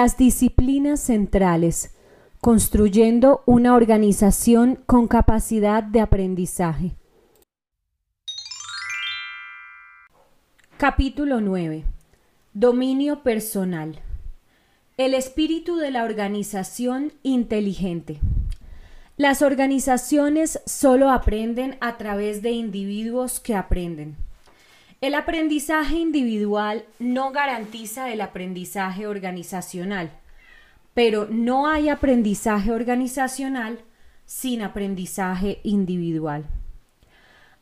Las disciplinas centrales, construyendo una organización con capacidad de aprendizaje. Capítulo 9. Dominio personal. El espíritu de la organización inteligente. Las organizaciones solo aprenden a través de individuos que aprenden. El aprendizaje individual no garantiza el aprendizaje organizacional, pero no hay aprendizaje organizacional sin aprendizaje individual.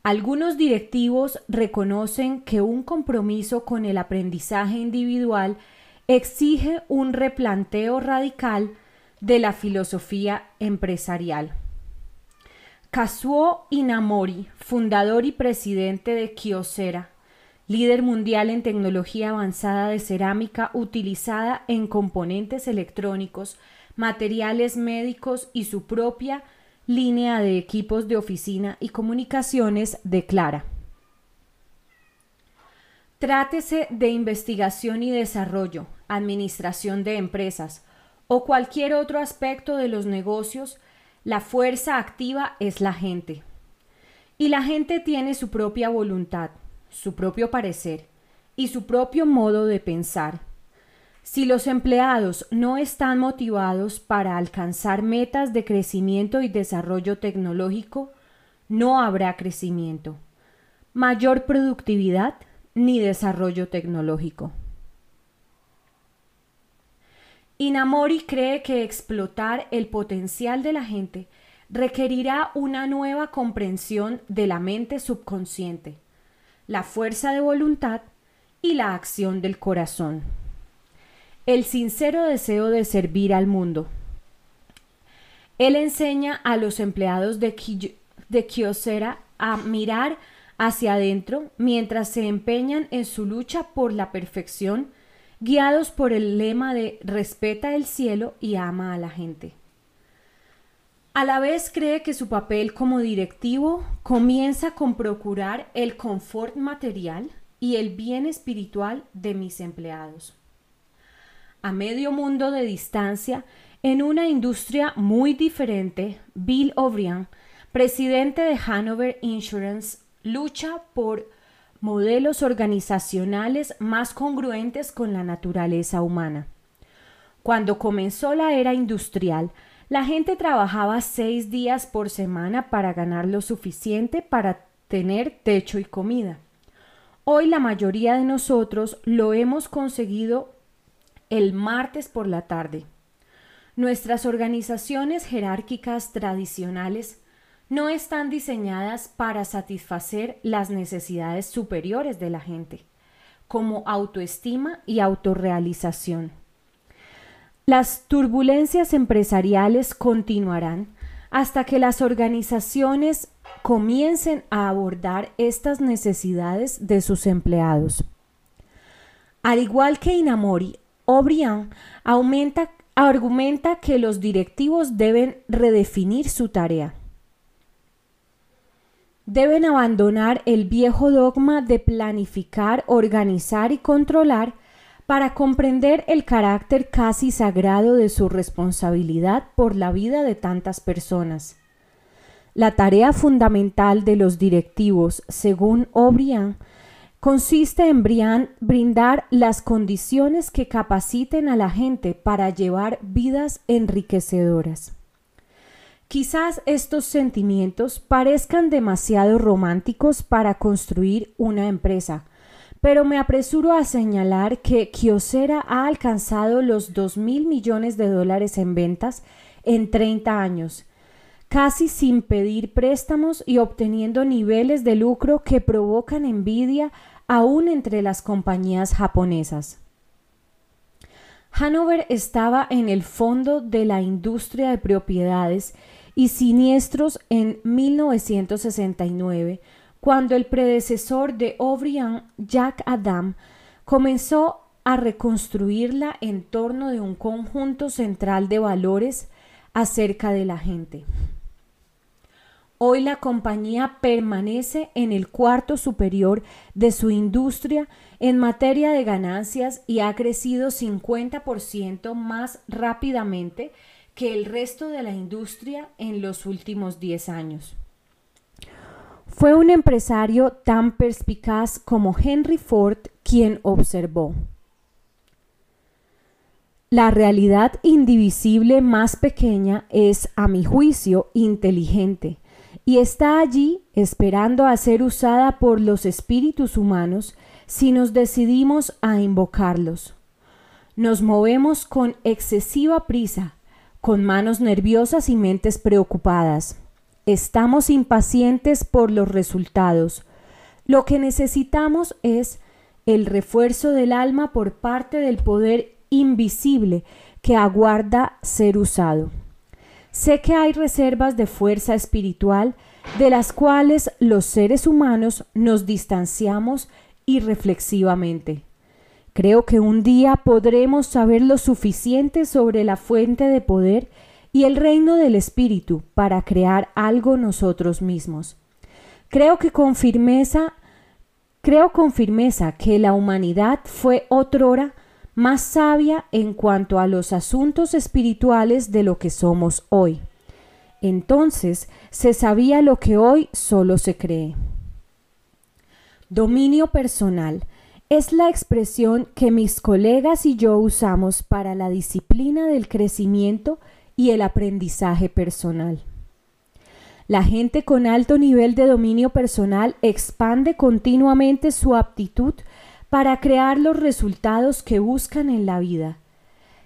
Algunos directivos reconocen que un compromiso con el aprendizaje individual exige un replanteo radical de la filosofía empresarial. Kazuo Inamori, fundador y presidente de Kyocera, líder mundial en tecnología avanzada de cerámica utilizada en componentes electrónicos, materiales médicos y su propia línea de equipos de oficina y comunicaciones, declara. Trátese de investigación y desarrollo, administración de empresas, o cualquier otro aspecto de los negocios, la fuerza activa es la gente. Y la gente tiene su propia voluntad, su propio parecer y su propio modo de pensar. Si los empleados no están motivados para alcanzar metas de crecimiento y desarrollo tecnológico, no habrá crecimiento, mayor productividad ni desarrollo tecnológico. Inamori cree que explotar el potencial de la gente requerirá una nueva comprensión de la mente subconsciente, la fuerza de voluntad y la acción del corazón. El sincero deseo de servir al mundo. Él enseña a los empleados de, Kyocera a mirar hacia adentro mientras se empeñan en su lucha por la perfección guiados por el lema de respeta el cielo y ama a la gente. A la vez cree que su papel como directivo comienza con procurar el confort material y el bien espiritual de mis empleados. A medio mundo de distancia, en una industria muy diferente, Bill O'Brien, presidente de Hanover Insurance, lucha por modelos organizacionales más congruentes con la naturaleza humana. Cuando comenzó la era industrial, la gente trabajaba seis días por semana para ganar lo suficiente para tener techo y comida. Hoy la mayoría de nosotros lo hemos conseguido el martes por la tarde. Nuestras organizaciones jerárquicas tradicionales no están diseñadas para satisfacer las necesidades superiores de la gente, como autoestima y autorrealización. Las turbulencias empresariales continuarán hasta que las organizaciones comiencen a abordar estas necesidades de sus empleados. Al igual que Inamori, O'Brien argumenta que los directivos deben redefinir su tarea deben abandonar el viejo dogma de planificar, organizar y controlar para comprender el carácter casi sagrado de su responsabilidad por la vida de tantas personas. La tarea fundamental de los directivos, según O'Brien, consiste en brindar las condiciones que capaciten a la gente para llevar vidas enriquecedoras. Quizás estos sentimientos parezcan demasiado románticos para construir una empresa, pero me apresuro a señalar que Kyocera ha alcanzado los 2 mil millones de dólares en ventas en 30 años, casi sin pedir préstamos y obteniendo niveles de lucro que provocan envidia aún entre las compañías japonesas. Hanover estaba en el fondo de la industria de propiedades y siniestros en 1969, cuando el predecesor de O'Brien, Jack Adam, comenzó a reconstruirla en torno de un conjunto central de valores acerca de la gente. Hoy la compañía permanece en el cuarto superior de su industria en materia de ganancias y ha crecido 50% más rápidamente que el resto de la industria en los últimos 10 años. Fue un empresario tan perspicaz como Henry Ford quien observó. La realidad indivisible más pequeña es, a mi juicio, inteligente y está allí esperando a ser usada por los espíritus humanos si nos decidimos a invocarlos. Nos movemos con excesiva prisa, con manos nerviosas y mentes preocupadas. Estamos impacientes por los resultados. Lo que necesitamos es el refuerzo del alma por parte del poder invisible que aguarda ser usado. Sé que hay reservas de fuerza espiritual de las cuales los seres humanos nos distanciamos irreflexivamente. Creo que un día podremos saber lo suficiente sobre la fuente de poder y el reino del Espíritu para crear algo nosotros mismos. Creo que con firmeza, creo con firmeza que la humanidad fue otrora más sabia en cuanto a los asuntos espirituales de lo que somos hoy. Entonces se sabía lo que hoy solo se cree. Dominio personal es la expresión que mis colegas y yo usamos para la disciplina del crecimiento y el aprendizaje personal. La gente con alto nivel de dominio personal expande continuamente su aptitud para crear los resultados que buscan en la vida.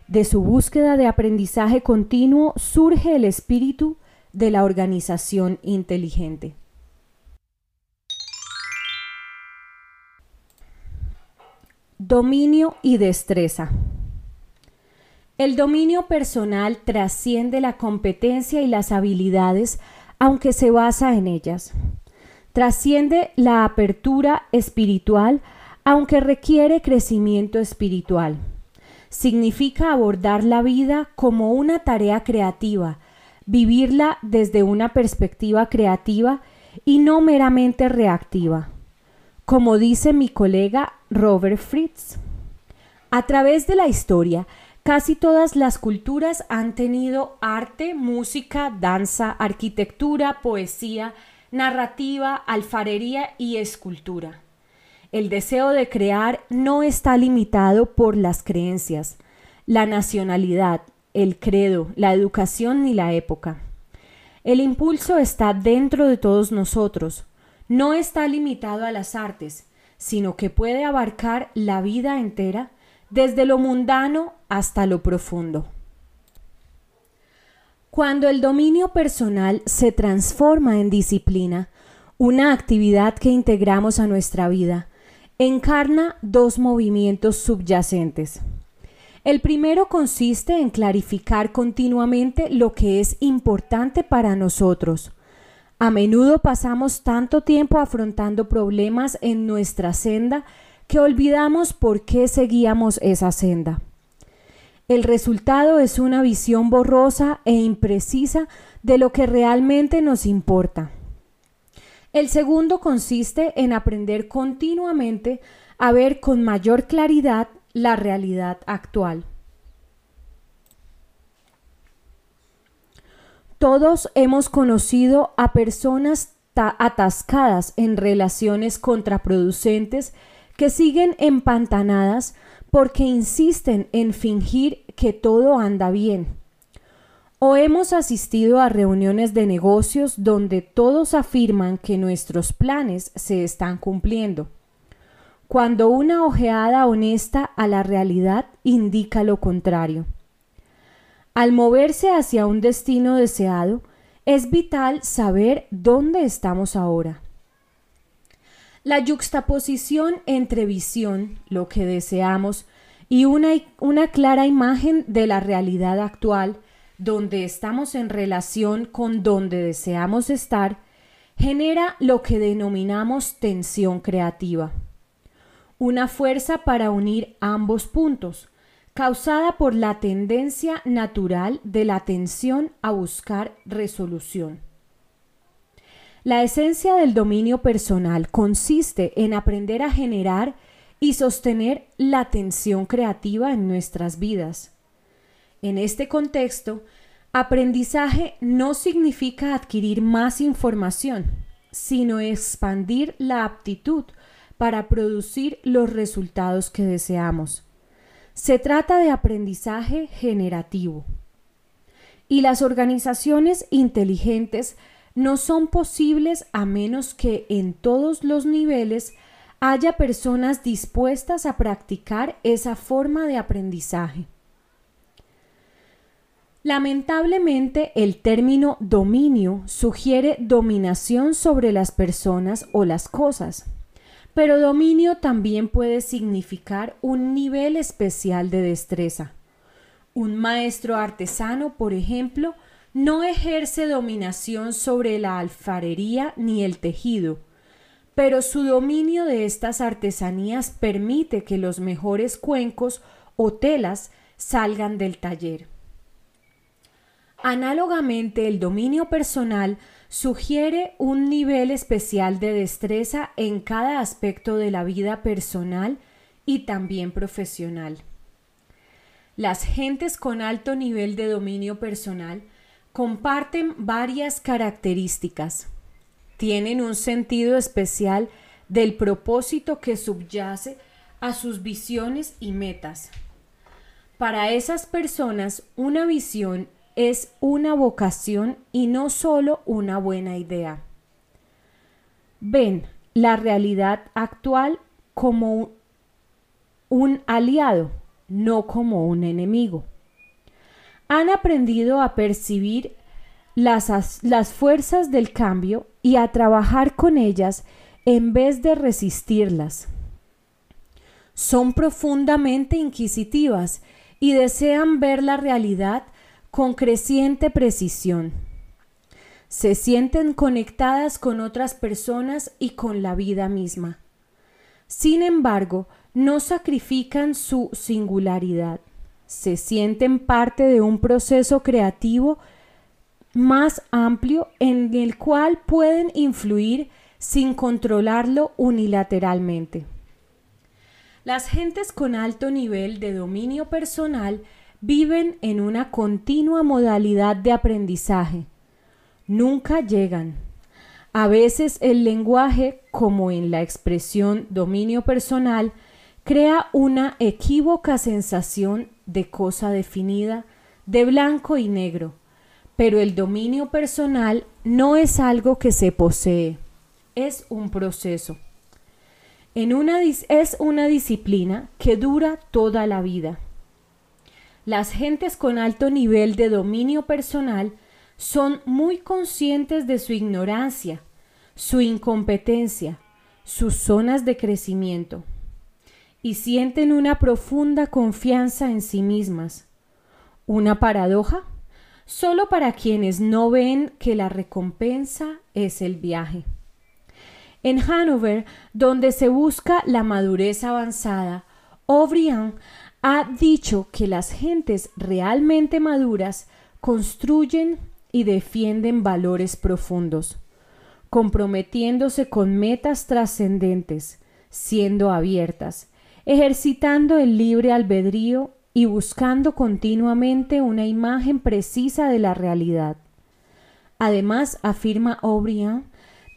De su búsqueda de aprendizaje continuo surge el espíritu de la organización inteligente. Dominio y destreza. El dominio personal trasciende la competencia y las habilidades, aunque se basa en ellas. Trasciende la apertura espiritual, aunque requiere crecimiento espiritual. Significa abordar la vida como una tarea creativa, vivirla desde una perspectiva creativa y no meramente reactiva. Como dice mi colega Robert Fritz, a través de la historia, casi todas las culturas han tenido arte, música, danza, arquitectura, poesía, narrativa, alfarería y escultura. El deseo de crear no está limitado por las creencias, la nacionalidad, el credo, la educación ni la época. El impulso está dentro de todos nosotros, no está limitado a las artes, sino que puede abarcar la vida entera, desde lo mundano hasta lo profundo. Cuando el dominio personal se transforma en disciplina, una actividad que integramos a nuestra vida, encarna dos movimientos subyacentes. El primero consiste en clarificar continuamente lo que es importante para nosotros. A menudo pasamos tanto tiempo afrontando problemas en nuestra senda que olvidamos por qué seguíamos esa senda. El resultado es una visión borrosa e imprecisa de lo que realmente nos importa. El segundo consiste en aprender continuamente a ver con mayor claridad la realidad actual. Todos hemos conocido a personas atascadas en relaciones contraproducentes que siguen empantanadas porque insisten en fingir que todo anda bien o hemos asistido a reuniones de negocios donde todos afirman que nuestros planes se están cumpliendo, cuando una ojeada honesta a la realidad indica lo contrario. Al moverse hacia un destino deseado, es vital saber dónde estamos ahora. La yuxtaposición entre visión, lo que deseamos, y una, una clara imagen de la realidad actual donde estamos en relación con donde deseamos estar, genera lo que denominamos tensión creativa. Una fuerza para unir ambos puntos, causada por la tendencia natural de la atención a buscar resolución. La esencia del dominio personal consiste en aprender a generar y sostener la atención creativa en nuestras vidas. En este contexto, aprendizaje no significa adquirir más información, sino expandir la aptitud para producir los resultados que deseamos. Se trata de aprendizaje generativo. Y las organizaciones inteligentes no son posibles a menos que en todos los niveles haya personas dispuestas a practicar esa forma de aprendizaje. Lamentablemente, el término dominio sugiere dominación sobre las personas o las cosas, pero dominio también puede significar un nivel especial de destreza. Un maestro artesano, por ejemplo, no ejerce dominación sobre la alfarería ni el tejido, pero su dominio de estas artesanías permite que los mejores cuencos o telas salgan del taller. Análogamente, el dominio personal sugiere un nivel especial de destreza en cada aspecto de la vida personal y también profesional. Las gentes con alto nivel de dominio personal comparten varias características. Tienen un sentido especial del propósito que subyace a sus visiones y metas. Para esas personas, una visión es una vocación y no solo una buena idea. Ven la realidad actual como un aliado, no como un enemigo han aprendido a percibir las, las fuerzas del cambio y a trabajar con ellas en vez de resistirlas. Son profundamente inquisitivas y desean ver la realidad con creciente precisión. Se sienten conectadas con otras personas y con la vida misma. Sin embargo, no sacrifican su singularidad se sienten parte de un proceso creativo más amplio en el cual pueden influir sin controlarlo unilateralmente. Las gentes con alto nivel de dominio personal viven en una continua modalidad de aprendizaje. Nunca llegan. A veces el lenguaje, como en la expresión dominio personal, crea una equívoca sensación de cosa definida, de blanco y negro, pero el dominio personal no es algo que se posee, es un proceso. En una, es una disciplina que dura toda la vida. Las gentes con alto nivel de dominio personal son muy conscientes de su ignorancia, su incompetencia, sus zonas de crecimiento y sienten una profunda confianza en sí mismas. ¿Una paradoja? Solo para quienes no ven que la recompensa es el viaje. En Hanover, donde se busca la madurez avanzada, O'Brien ha dicho que las gentes realmente maduras construyen y defienden valores profundos, comprometiéndose con metas trascendentes, siendo abiertas, ejercitando el libre albedrío y buscando continuamente una imagen precisa de la realidad. Además, afirma O'Brien,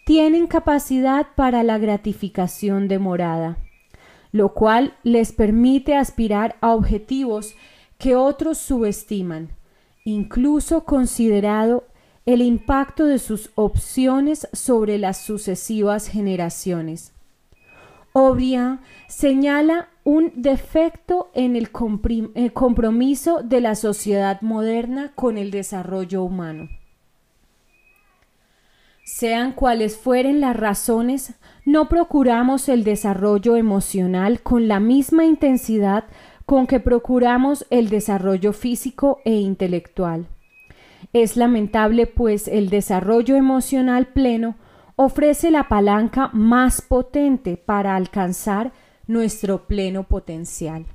tienen capacidad para la gratificación demorada, lo cual les permite aspirar a objetivos que otros subestiman, incluso considerado el impacto de sus opciones sobre las sucesivas generaciones. O'Brien señala un defecto en el compromiso de la sociedad moderna con el desarrollo humano. Sean cuales fueren las razones, no procuramos el desarrollo emocional con la misma intensidad con que procuramos el desarrollo físico e intelectual. Es lamentable, pues, el desarrollo emocional pleno ofrece la palanca más potente para alcanzar nuestro pleno potencial.